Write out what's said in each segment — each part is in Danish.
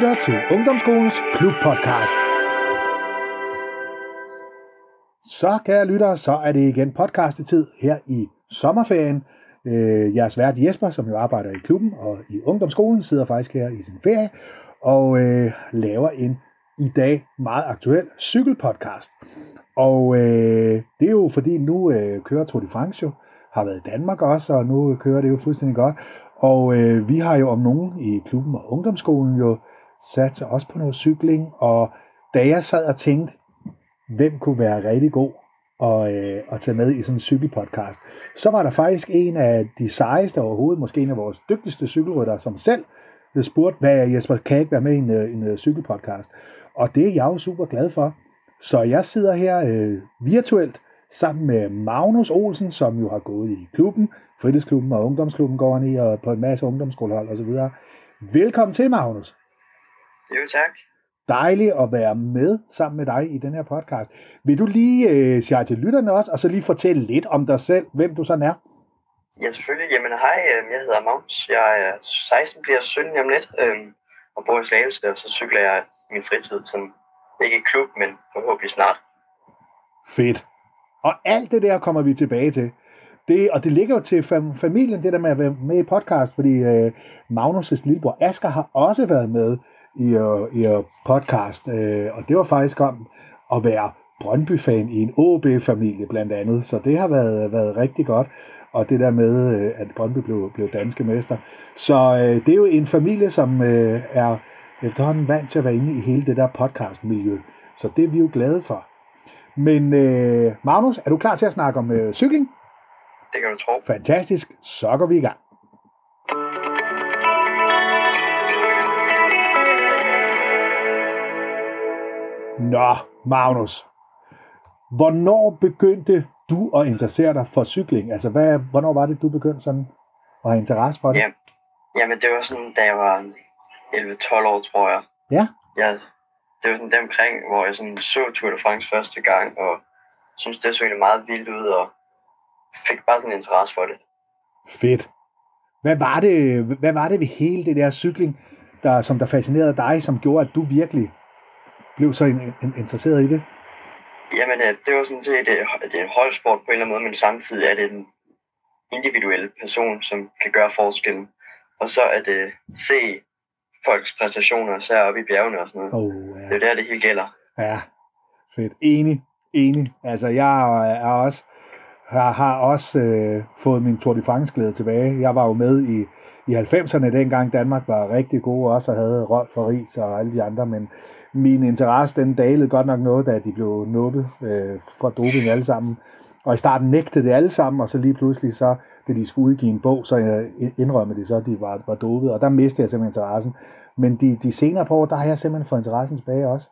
lytter til Ungdomsskolens Klubpodcast. Så, kære lyttere, så er det igen podcastetid her i sommerferien. Øh, jeres vært Jesper, som jo arbejder i klubben og i ungdomsskolen, sidder faktisk her i sin ferie og øh, laver en i dag meget aktuel cykelpodcast. Og øh, det er jo fordi nu øh, kører Tour de France jo, har været i Danmark også, og nu kører det jo fuldstændig godt. Og øh, vi har jo om nogen i klubben og ungdomsskolen jo sat også på noget cykling, og da jeg sad og tænkte, hvem kunne være rigtig god at, øh, at tage med i sådan en cykelpodcast, så var der faktisk en af de sejeste overhovedet, måske en af vores dygtigste cykelryttere, som selv spurgte, hvad Jesper, kan ikke være med i en, øh, en, en cykelpodcast? Og det er jeg jo super glad for. Så jeg sidder her øh, virtuelt sammen med Magnus Olsen, som jo har gået i klubben, fritidsklubben og ungdomsklubben går han i, og på en masse ungdomsskolehold osv. Velkommen til, Magnus. Jo, tak. Dejligt at være med sammen med dig i den her podcast. Vil du lige øh, sige til lytterne også, og så lige fortælle lidt om dig selv, hvem du sådan er? Ja, selvfølgelig. Jamen, hej, øh, jeg hedder Magnus. Jeg er 16, bliver 17 om lidt, øhm, og bor i Slagelse, og så cykler jeg min fritid, sådan, ikke i klub, men forhåbentlig snart. Fedt. Og alt det der kommer vi tilbage til. Det, og det ligger jo til fam- familien, det der med at være med i podcast, fordi øh, Magnus' lillebror Asger har også været med i, uh, i uh, podcast, øh, og det var faktisk om at være Brøndby-fan i en OB-familie blandt andet, så det har været, været rigtig godt, og det der med, øh, at Brøndby blev, blev danske mester. Så øh, det er jo en familie, som øh, er efterhånden vant til at være inde i hele det der podcast-miljø, så det er vi jo glade for. Men øh, Magnus, er du klar til at snakke om øh, cykling? Det kan du tro. Fantastisk, så går vi i gang. Nå, Magnus. Hvornår begyndte du at interessere dig for cykling? Altså, hvad, hvornår var det, du begyndte sådan at have interesse for det? Ja. Jamen, det var sådan, da jeg var 11-12 år, tror jeg. Ja. Ja, det var sådan dem omkring, hvor jeg sådan så Tour de France første gang, og synes det så egentlig meget vildt ud, og fik bare sådan en interesse for det. Fedt. Hvad var det, hvad var det ved hele det der cykling, der, som der fascinerede dig, som gjorde, at du virkelig blev så in, in, interesseret i det? Jamen, øh, det var sådan set, øh, det er en holdsport på en eller anden måde, men samtidig er det en individuel person, som kan gøre forskellen. Og så at det se folks præstationer, især oppe i bjergene og sådan noget. Oh, ja. Det er der, det hele gælder. Ja, fedt. Enig, enig. Altså, jeg er også, har, har også øh, fået min Tour de France-glæde tilbage. Jeg var jo med i, i 90'erne, dengang Danmark var rigtig gode også, og havde Rolf og Ries og alle de andre, men min interesse, den dalede godt nok noget, da de blev nubbet øh, for doping alle sammen. Og i starten nægtede det alle sammen, og så lige pludselig så, da de skulle udgive en bog, så indrømmede de så, at de var, var dopet, og der mistede jeg simpelthen interessen. Men de, de senere på år, der har jeg simpelthen fået interessen tilbage også.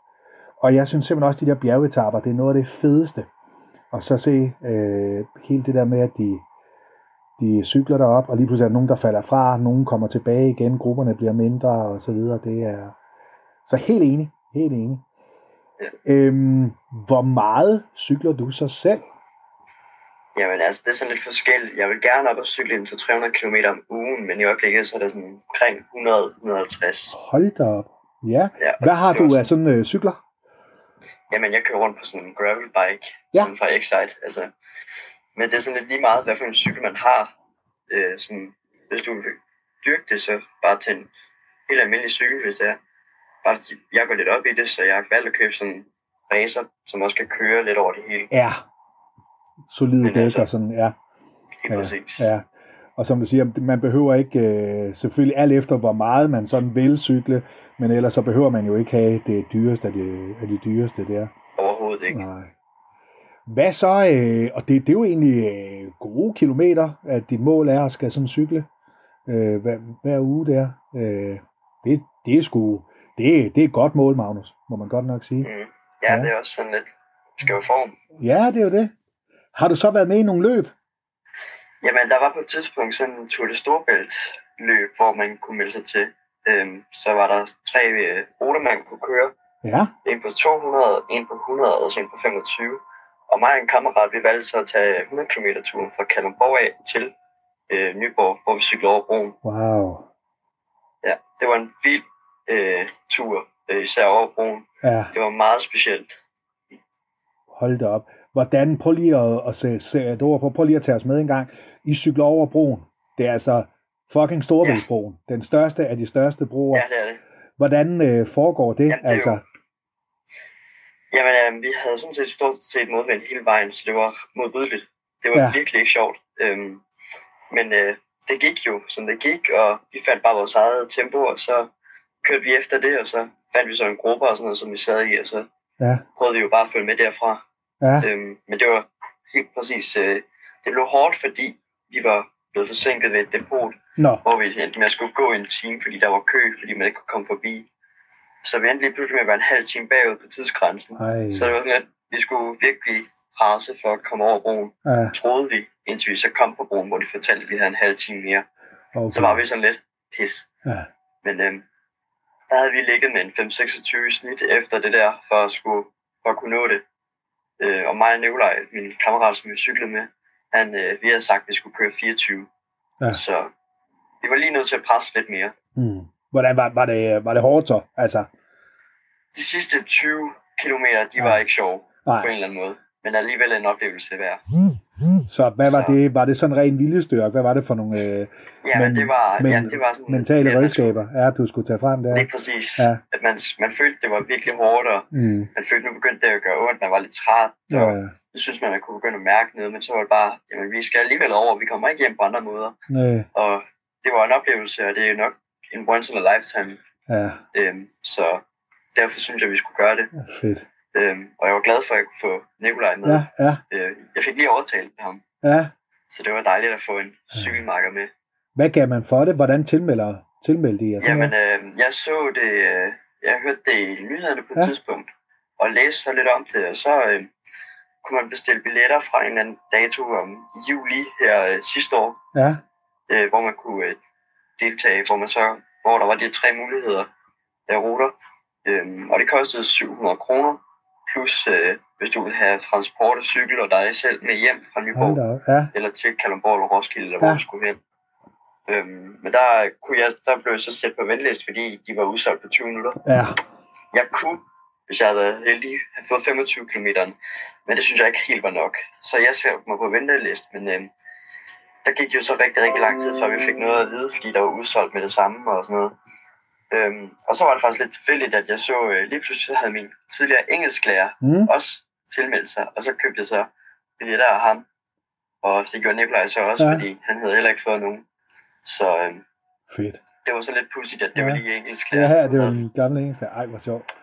Og jeg synes simpelthen også, at de der bjergetapper, det er noget af det fedeste. Og så se øh, hele det der med, at de, de cykler derop, og lige pludselig er der nogen, der falder fra, nogen kommer tilbage igen, grupperne bliver mindre og så videre. Det er så helt enig, helt enig. Ja. Øhm, hvor meget cykler du så selv? Jamen altså, det er sådan lidt forskelligt. Jeg vil gerne op og cykle ind til 300 km om ugen, men i øjeblikket så er det sådan omkring 100-150. Hold da op. Ja. Ja, Hvad har du sådan- af sådan øh, cykler? Jamen, jeg kører rundt på sådan en gravel bike, Ja. ja. sådan fra Excite. Altså, men det er sådan lidt lige meget, hvad for en cykel man har. Øh, sådan, hvis du vil dyrke det, så bare til en helt almindelig cykel, hvis det er. Fordi jeg går lidt op i det, så jeg har valgt at købe sådan en racer, som også kan køre lidt over det hele. Ja. Solide dæk altså- og sådan, ja. Helt præcis. Ja. Og som du siger, man behøver ikke, øh, selvfølgelig alt efter hvor meget man sådan vil cykle, men ellers så behøver man jo ikke have det dyreste af de, af de dyreste der. Overhovedet ikke. Nej. Hvad så, øh, og det, det er jo egentlig øh, gode kilometer, at dit mål er at skal sådan cykle øh, hver, hver uge der. Øh, det, det er sgu, det, er- det er et godt mål, Magnus, må man godt nok sige. Mm. Ja, Ja. det er også sådan lidt skæv form. Ja, det er jo det. Har du så været med i nogle løb? Jamen, der var på et tidspunkt sådan en Tour de Storbælt løb, hvor man kunne melde sig til. Øhm, så var der tre øh, ruter, man kunne køre. Ja, En på 200, en på 100 og så en på 25. Og mig og en kammerat, vi valgte så at tage 100 km turen fra Kalundborg af til øh, Nyborg, hvor vi cyklede over broen. wow. Ja, det var en vild øh, tur, øh, især over broen. Ja, Det var meget specielt. hold da op. Hvordan, prøv lige at, at sætte sæt et ord på, prøv lige at tage os med en gang. I cykler over broen. Det er altså fucking Storebæltsbroen. Den største af de største broer. Ja, det er det. Hvordan øh, foregår det? Jamen, det altså, jo- Jamen, øh, vi havde sådan set stort set modvendt hele vejen, så det var modbydeligt. Det var Ja. ja. virkelig ikke sjovt. Øhm, men øh, det gik jo, som det gik, og vi fandt bare vores eget tempo, og så kørte vi efter det, og så fandt vi så en gruppe og sådan noget, som vi sad i, og så ja, prøvede vi jo bare at følge med derfra. ja, Øhm, men det var helt præcis, øh, det blev hårdt, fordi vi var blevet forsinket ved et depot, nå, hvor vi endte med at skulle gå en time, fordi der var kø, fordi man ikke kunne komme forbi. Så vi endte lige pludselig med at være en halv time bagud på tidsgrænsen. ej, Så det var sådan lidt, vi skulle virkelig presse for at komme over broen, ja, troede vi, indtil vi så kom på broen, hvor de fortalte, at vi havde en halv time mere. okay. Så var vi sådan lidt pis. Ja, Men øhm, der havde vi ligget med en 5-26 snit efter det der, for at, skulle, for at kunne nå det. Øh, og mig og Nikolaj, min kammerat, som vi cyklede med, han, øh, vi havde sagt, at vi skulle køre 24. Ja. Så vi var lige nødt til at presse lidt mere. hmm. Hvordan var, var, det, var det hårdt så? Altså, De sidste 20 kilometer, de Ja. var ikke sjove nej. på en eller anden måde. Men alligevel en oplevelse værd. Så hvad var Så- det? Var det sådan ren viljestyrke? Hvad var det for nogle øh, Ja, men- det var, men ja, det var sådan... mentale ja, redskaber, ja, du skulle tage frem der? Lige præcis. Ja. Ja. At man, man følte, det var virkelig hårdt, og Mm. man følte, nu begyndte det at gøre ondt. Man var lidt træt, Ja, og ja. så synes man, man kunne begynde at mærke noget. Men så var det bare, jamen vi skal alligevel over, vi kommer ikke hjem på andre måder. Nej, Og det var en oplevelse, og det er nok en once in a lifetime. ja, Øhm, så derfor synes jeg, vi skulle gøre det. fedt. Øhm, og jeg var glad for, at jeg kunne få Nikolaj med. Ja, ja, Øh, jeg fik lige overtalt ham, ja. så det var dejligt at få en cykelmarker med. Hvad gav man for det? Hvordan tilmelder, tilmeldte I jer? Jamen, øh, jeg så det, øh, jeg hørte det i nyhederne på et ja. tidspunkt, og læste så lidt om det, og så øh, kunne man bestille billetter fra en eller anden dato om juli her øh, sidste år, Ja, øh, hvor man kunne øh, deltage, hvor man så, hvor der var de tre muligheder af ruter, øh, og det kostede 700 kroner, plus øh, hvis du vil have transport og cykel og dig selv med hjem fra Nyborg, op. Ja, eller til Kalundborg eller Roskilde, eller Ja. hvor du skulle hen. Øhm, men der, kunne jeg, der blev jeg så sat på venteliste, fordi de var udsolgt på 20 minutter. ja, Jeg kunne, hvis jeg havde været heldig, have fået 25 km, men det synes jeg ikke helt var nok. Så jeg skrev mig på venteliste, men øhm, der gik jo så rigtig, rigtig lang tid, før vi fik noget at vide, fordi der var udsolgt med det samme og sådan noget. Øhm, og så var det faktisk lidt tilfældigt, at jeg så, øh, lige pludselig havde min tidligere engelsklærer mm. også tilmeldt sig, og så købte jeg så billetter af ham. Og det gjorde Nikolaj så også, Ja. ja. fordi han havde heller ikke fået nogen. Så øhm, fedt. det var så lidt pudsigt, at det Ja. var lige engelsklærer. Ja, det var en gammel engelsk. Ej, hvor sjovt.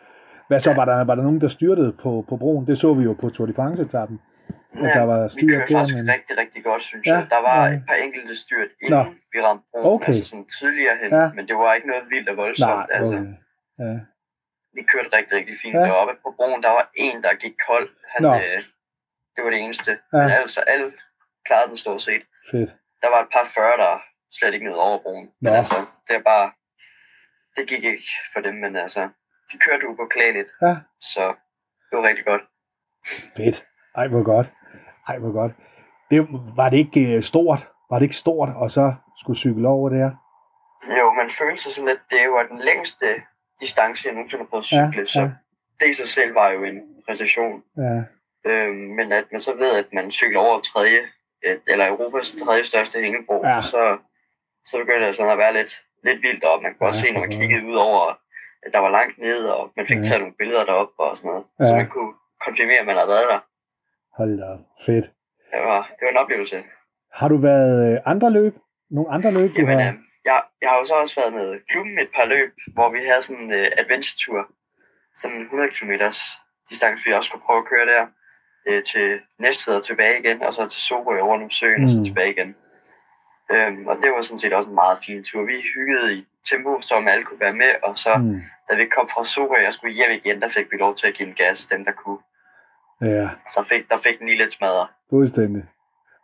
Hvad så, var der, var der nogen, der styrtede på, på broen? Det så vi jo på Tour de France-etappen. At der var vi styr kørte der, faktisk men- rigtig, rigtig godt, synes Ja, jeg. Der var ja. et par enkelte styrt, Nå. inden vi ramte broen, Okay. altså sådan tidligere hen, Ja. men det var ikke noget vildt og voldsomt. Nej, altså, okay. Ja, vi kørte rigtig, rigtig fint Ja. ja. deroppe på broen. Der var en, der gik kold. Han, Nå. øh, det var det eneste. Ja. Ja. Men altså, alle klarede den stort set. fedt. Der var et par 40, der slet ikke nåede over broen. Men Nå. altså, det er bare... Det gik ikke for dem, men altså... De kørte upåklageligt, Ja, så det var rigtig godt. fedt. Ej, hvor godt. Ej, hvor godt. Det, var det ikke øh, stort? Var det ikke stort, og så skulle cykle over der? Jo, man følte sig sådan lidt... Det var den længste distance, jeg nogensinde har prøvet at cykle, ja. så det i sig selv var jo en præstation. Ja, Øhm, men at man så ved, at man cykler over tredje, et, eller Europas tredje største hængebro, Ja. så, så begynder det sådan at være lidt, lidt vildt, og man kunne også Ja, se, når man kiggede ud over, at der var langt ned, og man fik ja. taget nogle billeder derop og sådan noget, Ja. så man kunne konfirmere, at man havde været der. Hold da. Fedt. Det var, det var en oplevelse. Har du været øh, andre løb? Nogle andre løb, du Jamen, har? øh, jeg, jeg har jo så også været med klubben et par løb, hvor vi havde sådan en uh, adventure-tur, sådan en 100 km distance, vi også skulle prøve at køre der, øh, til Næstved og tilbage igen, og så til Sorø rundt om søen, mm. og så Mm. tilbage igen. Øhm, og det var sådan set også en meget fin tur. Vi hyggede i tempo, som alle kunne være med, og så Mm. da vi kom fra Sorø og skulle hjem igen, der fik vi lov til at give en gas, dem der kunne. Ja, Så fik, der fik den lige lidt smadret. fuldstændig.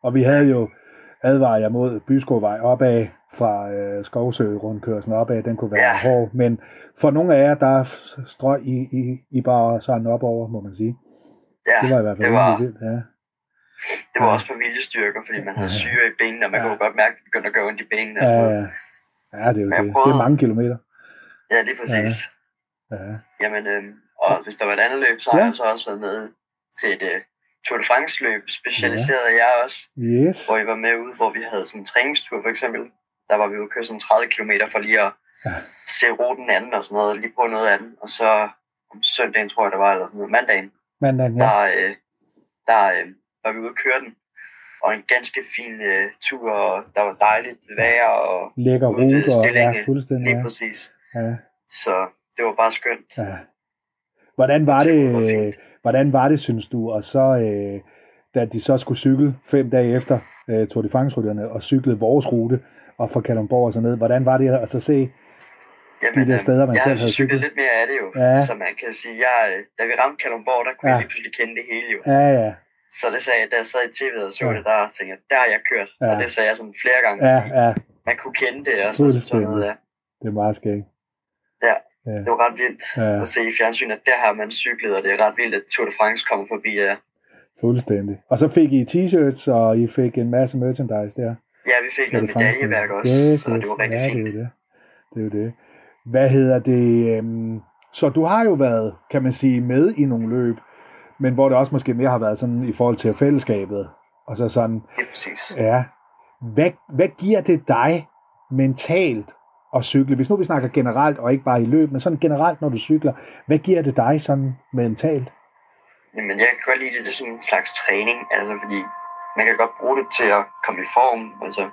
Og vi havde jo advaret jer mod Byskovvej opad fra øh, Skovsø rundkørslen opad. Den kunne være Ja. hård, men for nogle af jer, der strøg I, I, I bare sådan op over, må man sige. Ja, Det var i hvert fald det var- vildt, ja. det var Ja. også på viljestyrker, fordi man havde Ja. syre i benene, og man Ja. kunne godt mærke, at det begyndte at gøre ondt i benene. Ja, ja. ja, det er jo det. Det prøvede- er mange kilometer. Ja, lige præcis. Ja. ja. Jamen, øh, og hvis der var et andet løb, så har Ja. jeg så også været med til et øh, Tour de France løb, specialiseret af jer også, Yes. hvor I var med ude, hvor vi havde sådan en træningstur for eksempel. Der var vi ude at køre sådan 30 km for lige at Ja. se ruten anden og sådan noget, lige på noget af den. Og så om søndagen, tror jeg, det var, eller sådan noget, mandagen, Mandagen, ja. der, øh, der øh, var vi ude at køre den. Og en ganske fin øh, tur, og der var dejligt vejr, og Lækker rute, og ja, fuldstændig. lige Ja. præcis. Ja. Så det var bare skønt. Ja. Hvordan var det, Det. Hvordan var det, synes du, og så, øh, da de så skulle cykle fem dage efter øh, Tour de France-rytterne, og cyklede vores rute, og fra Kalundborg og så ned, hvordan var det at så se, Jamen, de der steder, man jeg selv havde cyklet lidt mere af det jo, Ja. så man kan sige, jeg, da vi ramte Kalundborg, der kunne Ja. jeg lige pludselig kende det hele jo. ja, ja, Så det sagde jeg, da jeg sad i tv'et og så Ja. det, der tænkte jeg, der har jeg kørt. Ja. Og det sagde jeg sådan flere gange, ja, ja, man kunne kende det og sådan, sådan noget. Ja. det er meget skægt. Ja. Ja. Det var ret vildt Ja. ja. at se i fjernsynet, at der har man cyklet, og det er ret vildt, at Tour de France kommer forbi der. Fuldstændig. Og så fik I t-shirts, og I fik en masse merchandise der. Ja, vi fik noget medaljeværk også, Yes, så det var rigtig ja, fint. det er jo det. Det er det. Hvad hedder det? øhm, Så du har jo været, kan man sige, med i nogle løb, men hvor det også måske mere har været sådan i forhold til fællesskabet. Og så sådan, Lige præcis. ja, hvad, hvad giver det dig mentalt at cykle? Hvis nu vi snakker generelt, og ikke bare i løb, men sådan generelt, når du cykler, hvad giver det dig sådan mentalt? Jamen, jeg kan godt lide det til sådan en slags træning, altså fordi man kan godt bruge det til at komme i form, altså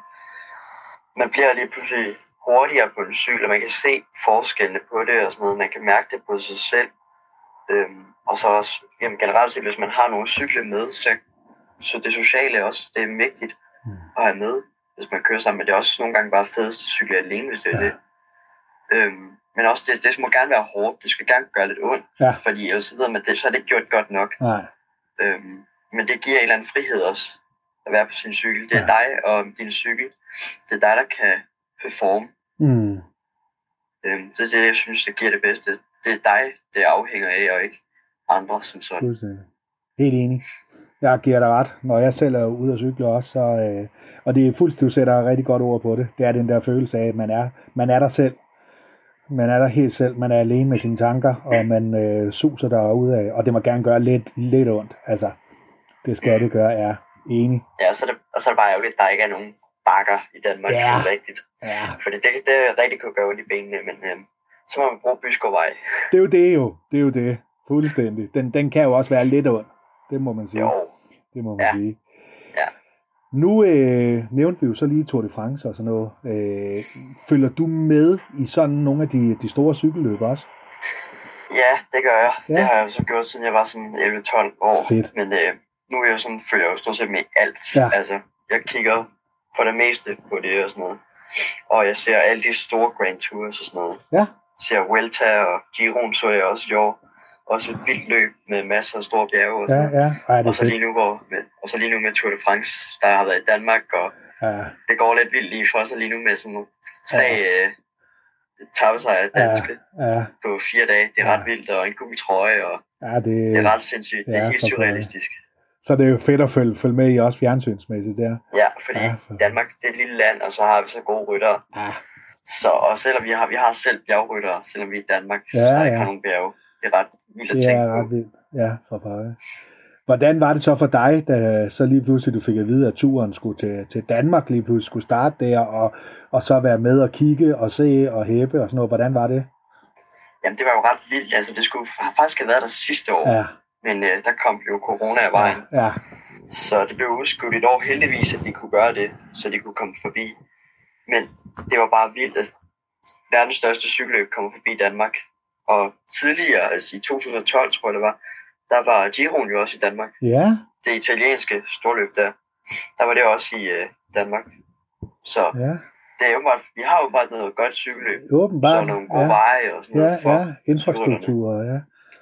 man bliver lige pludselig hurtigere på en cykel, og man kan se forskellene på det og sådan noget, man kan mærke det på sig selv. Øhm, og så også, jamen generelt set, hvis man har nogle cykle med, så, så det sociale også, det er vigtigt Mm. at have med, hvis man kører sammen, men det er også nogle gange bare fedest at cykle alene, hvis det er Ja. det. Øhm, men også, det, det må gerne være hårdt, det skal gerne gøre lidt ondt, Ja. fordi ellers så ved man, det, så er det ikke gjort godt nok. Nej, Øhm, men det giver en eller anden frihed også, at være på sin cykel. Det er Ja. dig og din cykel. Det er dig, der kan performe. mm, Øhm, det er det, jeg synes, det giver det bedste. Det er dig, det afhænger af, og ikke andre som sådan. Helt enig. Jeg giver dig ret. Når jeg selv er ude og cykle også, så, øh, og det er fuldstændig, du sætter rigtig godt ord på det, det er den der følelse af, at man er, man er der selv. Man er der helt selv. Man er alene med sine tanker, og man øh, suser derude af, og det må gerne gøre lidt, lidt ondt. Altså, det skal det gøre, er enig. Ja, så er, det, og så er det bare ærgerligt, at der ikke er nogen bakker i Danmark, Ja. sådan rigtigt. Ja, Fordi det, det rigtig kunne gøre ondt i benene, men øhm, så må man bruge Byskovvej. det er jo det jo. Det er jo det. Fuldstændig. Den, den kan jo også være lidt ond. Det må man sige. Jo, Det må man Ja. sige. Ja. Nu øh, nævnte vi jo så lige Tour de France og sådan noget. Øh, følger du med i sådan nogle af de, de store cykelløb også? ja, det gør jeg. Ja. Det har jeg så gjort, siden jeg var sådan 11-12 år. Fedt. Men øh, nu er jeg sådan, følger jeg jo stort set med alt. Ja. Altså, jeg kigger for det meste på det og sådan noget. Og jeg ser alle de store Grand Tours og sådan noget. Ja. Jeg ser Vuelta og Giron så jeg også i år. Også et vildt løb med masser af store bjerge og Ja, ja. Ej, det Og så lige nu, hvor, med, og så lige nu med Tour de France, der har været i Danmark, og Ja, det går lidt vildt lige for sig lige nu med sådan nogle tre ja. øh, tappesejre danske ja, på fire dage. Det er Ja. ret vildt, og en gul trøje, og ja det, det er ret sindssygt. Det ja, er helt surrealistisk. så det er jo fedt at følge, følge med i også fjernsynsmæssigt der. Ja, fordi Ja, ja, for- Danmark det er et lille land, og så har vi så gode ryttere. Ja, Så, og selvom vi har, vi har selv bjergryttere, selvom vi er i Danmark, Ja, så der ikke ja. har nogen bjerge. Det er ret vildt at det tænke er på. ret vildt. Ja, for pokker. Hvordan var det så for dig, da så lige pludselig du fik at vide, at turen skulle til, til Danmark lige pludselig skulle starte der, og, og så være med og kigge og se og hæppe og sådan noget. Hvordan var det? Jamen, det var jo ret vildt. Altså, det skulle faktisk have været der sidste år, Ja, men øh, der kom jo corona af vejen. ja, ja, Så det blev udskudt et år heldigvis, at de kunne gøre det, så de kunne komme forbi. Men det var bare vildt, at verdens største cykelløb kommer forbi Danmark. Og tidligere, altså i 2012 tror jeg det var, der var Giron jo også i Danmark. ja, Det italienske storløb der, der var det også i øh, Danmark. Så ja. det er jo bare, vi har jo bare noget godt cykelløb. Åbenbart. så nogle gode ja. veje og sådan Ja, noget for ja, infrastruktur, ja.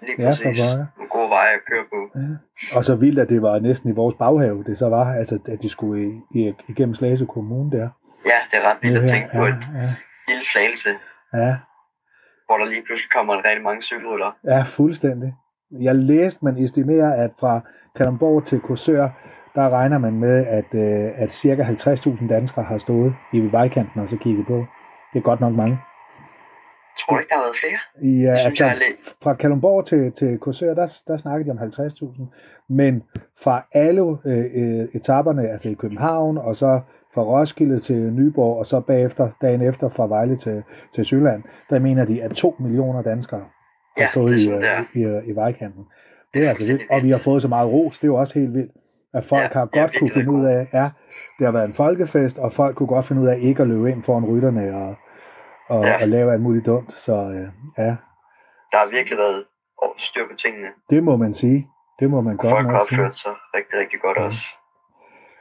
lige Ja, præcis. nogle gode veje at køre på. ja. Og så vildt, at det var næsten i vores baghave, det så var, altså at de skulle i, i, igennem Slagelse Kommune der. Ja, det er ret vildt at Ja, tænke på ja, et ja, lille slagelse, ja, hvor der lige pludselig kommer en rigtig mange cykelrytter. ja, fuldstændig. Jeg læste, man estimerer, at fra Kalundborg til Korsør, der regner man med, at, øh, at cirka 50.000 danskere har stået i vejkanten og så kigget på. Det er godt nok mange. Tror du ikke, der har været flere? Det synes jeg altså, lidt... fra Kalundborg til, til Korsør, der, der snakkede de om 50.000. Men fra alle øh, øh, etaperne, altså i København, og så fra Roskilde til Nyborg, og så bagefter, dagen efter fra Vejle til, til Sydland, der mener de, at 2 millioner danskere har Ja, stået er i, i, i, i vejkanten. Det er altså vildt, og vi har fået så meget ros, det er jo også helt vildt. At folk Ja, har godt kunne finde ud af, ja, det har været en folkefest, og folk kunne godt finde ud af ikke at løbe ind foran rytterne og, og, Ja. og lave alt muligt dumt. Så øh, ja, Der har virkelig været styr på tingene. det må man sige. Det må man Og godt folk har opført sig rigtig, rigtig godt Ja. også.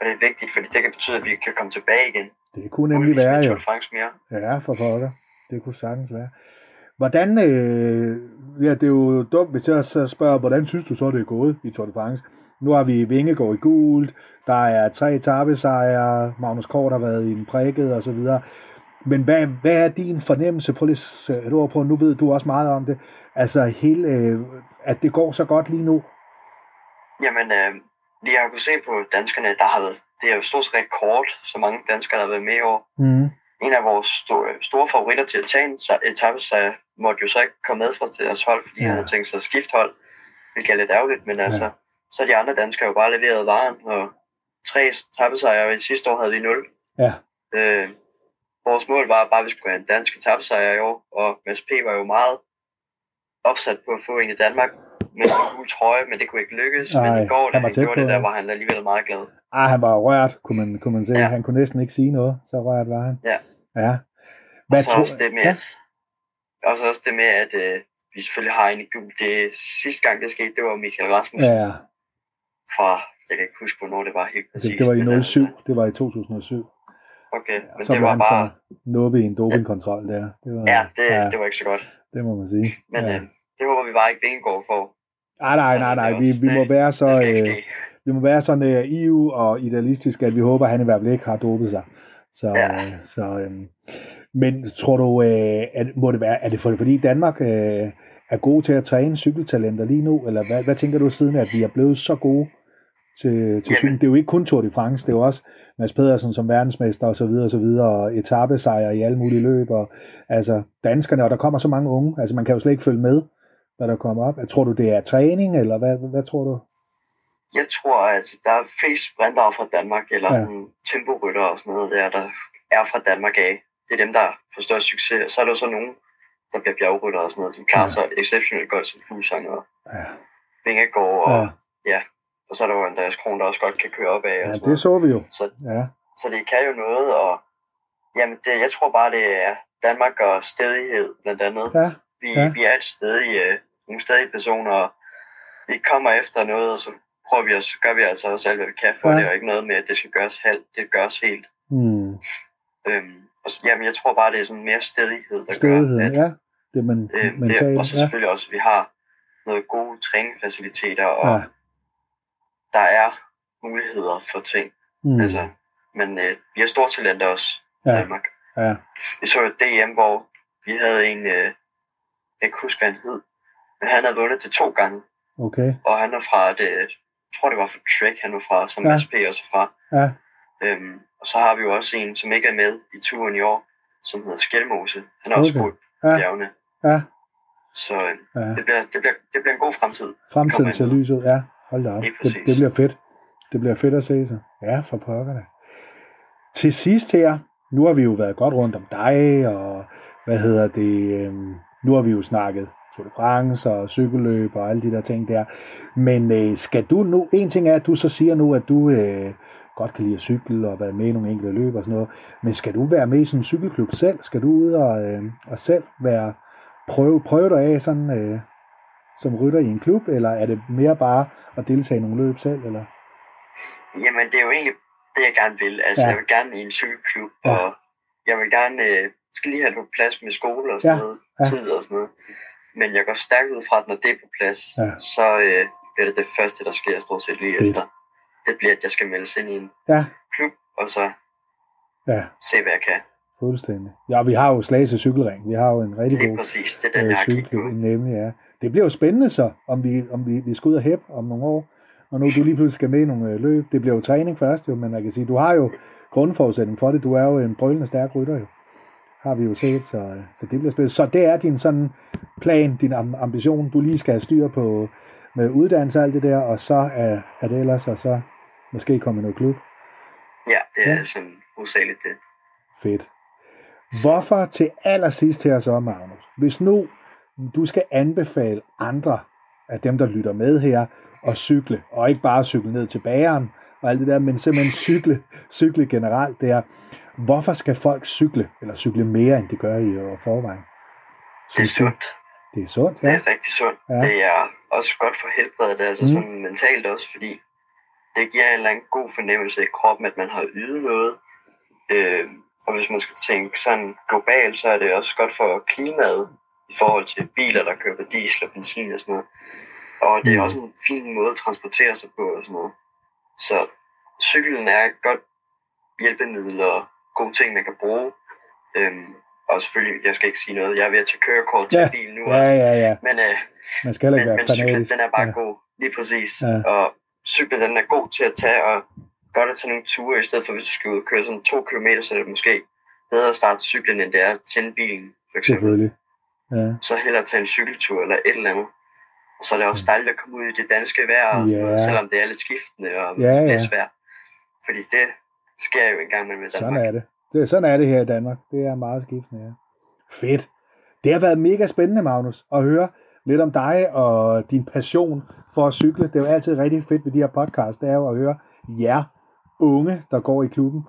Og det er vigtigt, fordi det kan betyde, at vi kan komme tilbage igen. Det kunne nemlig være jo. Mere. Ja, for pokker. Det kunne sagtens være. Hvordan, øh, ja, det er jo dumt, hvis jeg så spørger, hvordan synes du så, det er gået i Tour de France? Nu har vi Vingegaard i gult, der er tre etappesejre, Magnus Kort har været i en prikket og så videre. Men hvad, hvad er din fornemmelse? At sætte et ord på, nu ved du også meget om det. Altså hele, øh, at det går så godt lige nu. Jamen, øh, vi har kunnet se på danskerne, der har været, det er jo stort set rekord, så mange danskere, der har været med i år. Mm. En af vores store, store favoritter til at tage en så- etape, så måtte jo så ikke komme med fra deres hold, fordi Ja. ja. han havde tænkt sig at skifte hold, hvilket er lidt ærgerligt, men altså, så de andre danskere jo bare leveret varen, og tre etappesejre, og i sidste år havde vi 0. Ja, Øh, vores mål var bare, at vi skulle have en dansk etappesejr i år, og Mads P. var jo meget opsat på at få en i Danmark med en gul trøje, men det kunne ikke lykkes. Nej, men i går, da han han gjorde det der, var han alligevel meget glad. ah, han var rørt, kunne man, kunne man se. Ja. Han kunne næsten ikke sige noget, så rørt var han. Ja. Ja. Og så også det med, ja. at, og så også det med, at øh, vi selvfølgelig har en i gul. Det sidste gang, det skete, det var Michael Rasmussen ja, fra, jeg kan ikke huske, hvornår det var helt præcis. det, det var i men, 07, altså, det var i 2007. Okay, men så det var han bare, så nubbet i en dopingkontrol der. Det var, ja, det, ja, det var ikke så godt. det må man sige. Men ja. øh, det håber vi bare ikke, Vingegaard får. Nej, nej, nej, nej, vi, også- vi må være så, øh, vi må være så naive og idealistiske, at vi håber, at han i hvert fald ikke har dopet sig. Så, Ja. øh, så øhm, men tror du, øh, at, må det være, er det for, fordi Danmark øh, er gode til at træne cykeltalenter lige nu, eller hvad, hvad tænker du siden, at vi er blevet så gode til, til cykel? Det er jo ikke kun Tour de France, det er jo også Mads Pedersen som verdensmester og så videre og så videre, og etappesejre i alle mulige løb, og altså danskerne, og der kommer så mange unge, altså man kan jo slet ikke følge med, hvad der kommer op. Tror du, det er træning, eller hvad, hvad tror du? Jeg tror, at der er flest sprintere fra Danmark, eller Ja. sådan temporytter og sådan noget der, der er fra Danmark af. Det er dem, der får størst succes. Og så er der så nogen, der bliver bjergrytter og sådan noget, som klarer Ja. sig exceptionelt godt som Fuglsang og Ja, Vingegaard. Og, ja, ja. og så er der jo Andreas Kron, der også godt kan køre op af. ja og sådan det så vi jo. Så, Ja, så det kan jo noget, og jamen det, jeg tror bare, det er Danmark og stedighed blandt andet. ja, Vi, Ja. vi er et stedige, øh, nogle stedige personer, og vi kommer efter noget, og så prøver vi os, gør vi altså også alt, hvad vi kan for Ja. det, og ikke noget med, at det skal gøres halvt, det gøres helt. hmm. Øhm, og jamen, jeg tror bare, det er sådan mere stedighed, der stedighed, gør, at ja, det man, øh, mentalt, det, og så ja. selvfølgelig også, at vi har noget gode træningsfaciliteter, og Ja. der er muligheder for ting. Mm. Altså, men øh, vi har store talenter også i Ja. Danmark. Ja, Vi så et DM, hvor vi havde en, øh, jeg kan huske, hvad han hed, men han havde vundet det to gange, okay, og han er fra det, jeg tror det var fra Trek, han var fra, som Ja. ja. SP også fra. ja, Øhm, og så har vi jo også en, som ikke er med i turen i år, som hedder Skelmose. Han er også Okay. god Ja. i bjergene. ja, Så øh, ja. det, bliver, det, bliver, det bliver en god fremtid. Fremtiden ser lys ud, ja, hold da op. Det, præcis. det bliver fedt. Det bliver fedt at se sig. Ja, for pokker da. Til sidst her, nu har vi jo været godt rundt om dig, og hvad hedder det, øhm, nu har vi jo snakket Tour de France og cykelløb og alle de der ting der. Men øh, skal du nu, en ting er, at du så siger nu, at du øh, godt kan lide at cykle og være med i nogle enkelte løb og sådan noget, men skal du være med i sådan en cykelklub selv? Skal du ud og, øh, og selv være, prøve, prøve dig af sådan, øh, som rytter i en klub, eller er det mere bare at deltage i nogle løb selv, eller? Jamen, det er jo egentlig det, jeg gerne vil. Altså, Ja. jeg vil gerne i en cykelklub, ja. og jeg vil gerne, øh, skal lige have det på plads med skole og sådan Ja. noget, Ja. tid og sådan noget. Men jeg går stærkt ud fra, at når det er på plads, Ja. så øh, bliver det det første, der sker stort set lige Fedt. efter. Det bliver, at jeg skal meldes ind i en Ja, klub, og så ja, se, hvad jeg kan. fuldstændig. Ja, vi har jo Slagelse Cykelring. Vi har jo en rigtig Lige god præcis, det er den, øh, jeg cykelklub, nemlig, ja. Det bliver jo spændende så, om vi, om vi, vi skal ud og hæppe om nogle år, og nu du lige pludselig skal med i nogle øh, løb. Det bliver jo træning først, jo, men man kan sige, du har jo grundforudsætning for det. Du er jo en brølende stærk rytter, jo. Har vi jo set, så, så det bliver spændende. Så det er din sådan plan, din ambition, du lige skal have styr på med uddannelse og alt det der, og så er, er det ellers, og så måske komme i noget klub. Ja, det er ja. sådan usagligt det. Fedt. Hvorfor til allersidst her så, Magnus, hvis nu du skal anbefale andre af dem, der lytter med her, at cykle, og ikke bare cykle ned til bageren og alt det der, men simpelthen cykle, cykle generelt der. Hvorfor skal folk cykle, eller cykle mere, end de gør i forvejen? Det er sundt. Det er sundt, ja. Det er rigtig sundt. Ja. Det er også godt for helbredet, altså mm. sådan mentalt også, fordi det giver en eller anden god fornemmelse i kroppen, at man har ydet noget. Øh, og hvis man skal tænke sådan globalt, så er det også godt for klimaet i forhold til biler, der kører på diesel og benzin og sådan noget. Og det er mm. også en fin måde at transportere sig på og sådan noget. Så cyklen er et godt hjælpemiddel og god ting, man kan bruge. Øhm, og selvfølgelig, jeg skal ikke sige noget, jeg er ved at tage kørekort til ja. bilen nu ja, også. Ja, ja. Men, øh, man skal men, men cyklen, den er bare ja. god, lige præcis. Ja. Og cyklen, den er god til at tage, og godt at tage nogle ture, i stedet for hvis du skal ud og køre sådan to kilometer, så er det måske bedre at starte cyklen, end det er at tænde bilen, for eksempel. Selvfølgelig. Ja. Så hellere tage en cykeltur eller et eller andet. Og så er det også dejligt at komme ud i det danske vejr, og sådan noget, selvom det er lidt skiftende og ja, ja. svært. Fordi det sker jo engang med Danmark. Sådan er det. det. Sådan er det her i Danmark. Det er meget skiftende, ja. Fedt. Det har været mega spændende, Magnus, at høre lidt om dig og din passion for at cykle. Det er jo altid rigtig fedt ved de her podcast, det er jo at høre jer unge, der går i klubben.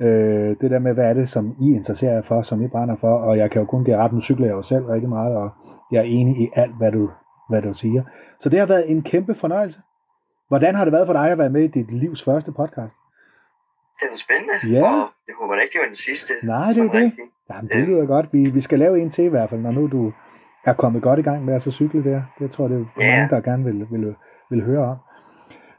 Øh, det der med, hvad er det, som I interesserer jer for, som I brænder for, og jeg kan jo kun give ret, nu cykler jeg jo selv rigtig meget, og jeg er enig i alt, hvad du, hvad du siger. Så det har været en kæmpe fornøjelse. Hvordan har det været for dig at være med i dit livs første podcast? Det var spændende, ja. og jeg håber ikke, det var den sidste. Nej, det er det. Rigtig. Jamen, det lyder godt. Vi, vi skal lave en til i hvert fald, når nu du er kommet godt i gang med at så cykle der. Det tror jeg, det er yeah. mange, der gerne vil, vil, vil høre om.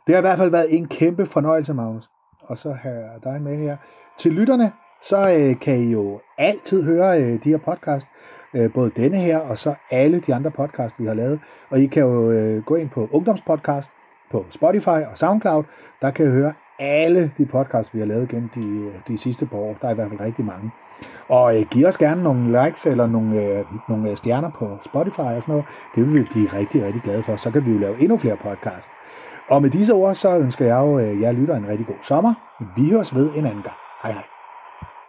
Det har i hvert fald været en kæmpe fornøjelse, Magnus. Og så have dig med her. Til lytterne, så øh, kan I jo altid høre øh, de her podcast. Øh, både denne her, og så alle de andre podcast, vi har lavet. Og I kan jo øh, gå ind på Ungdomspodcast på Spotify og SoundCloud. Der kan I høre alle de podcasts, vi har lavet gennem de, de sidste par år. Der er i hvert fald rigtig mange. Og øh, giv os gerne nogle likes eller nogle, øh, nogle øh, stjerner på Spotify og sådan noget. Det vil vi blive rigtig, rigtig glade for. Så kan vi jo lave endnu flere podcasts. Og med disse ord, så ønsker jeg jo øh, jer lytter en rigtig god sommer. Vi høres ved en anden gang. Hej hej.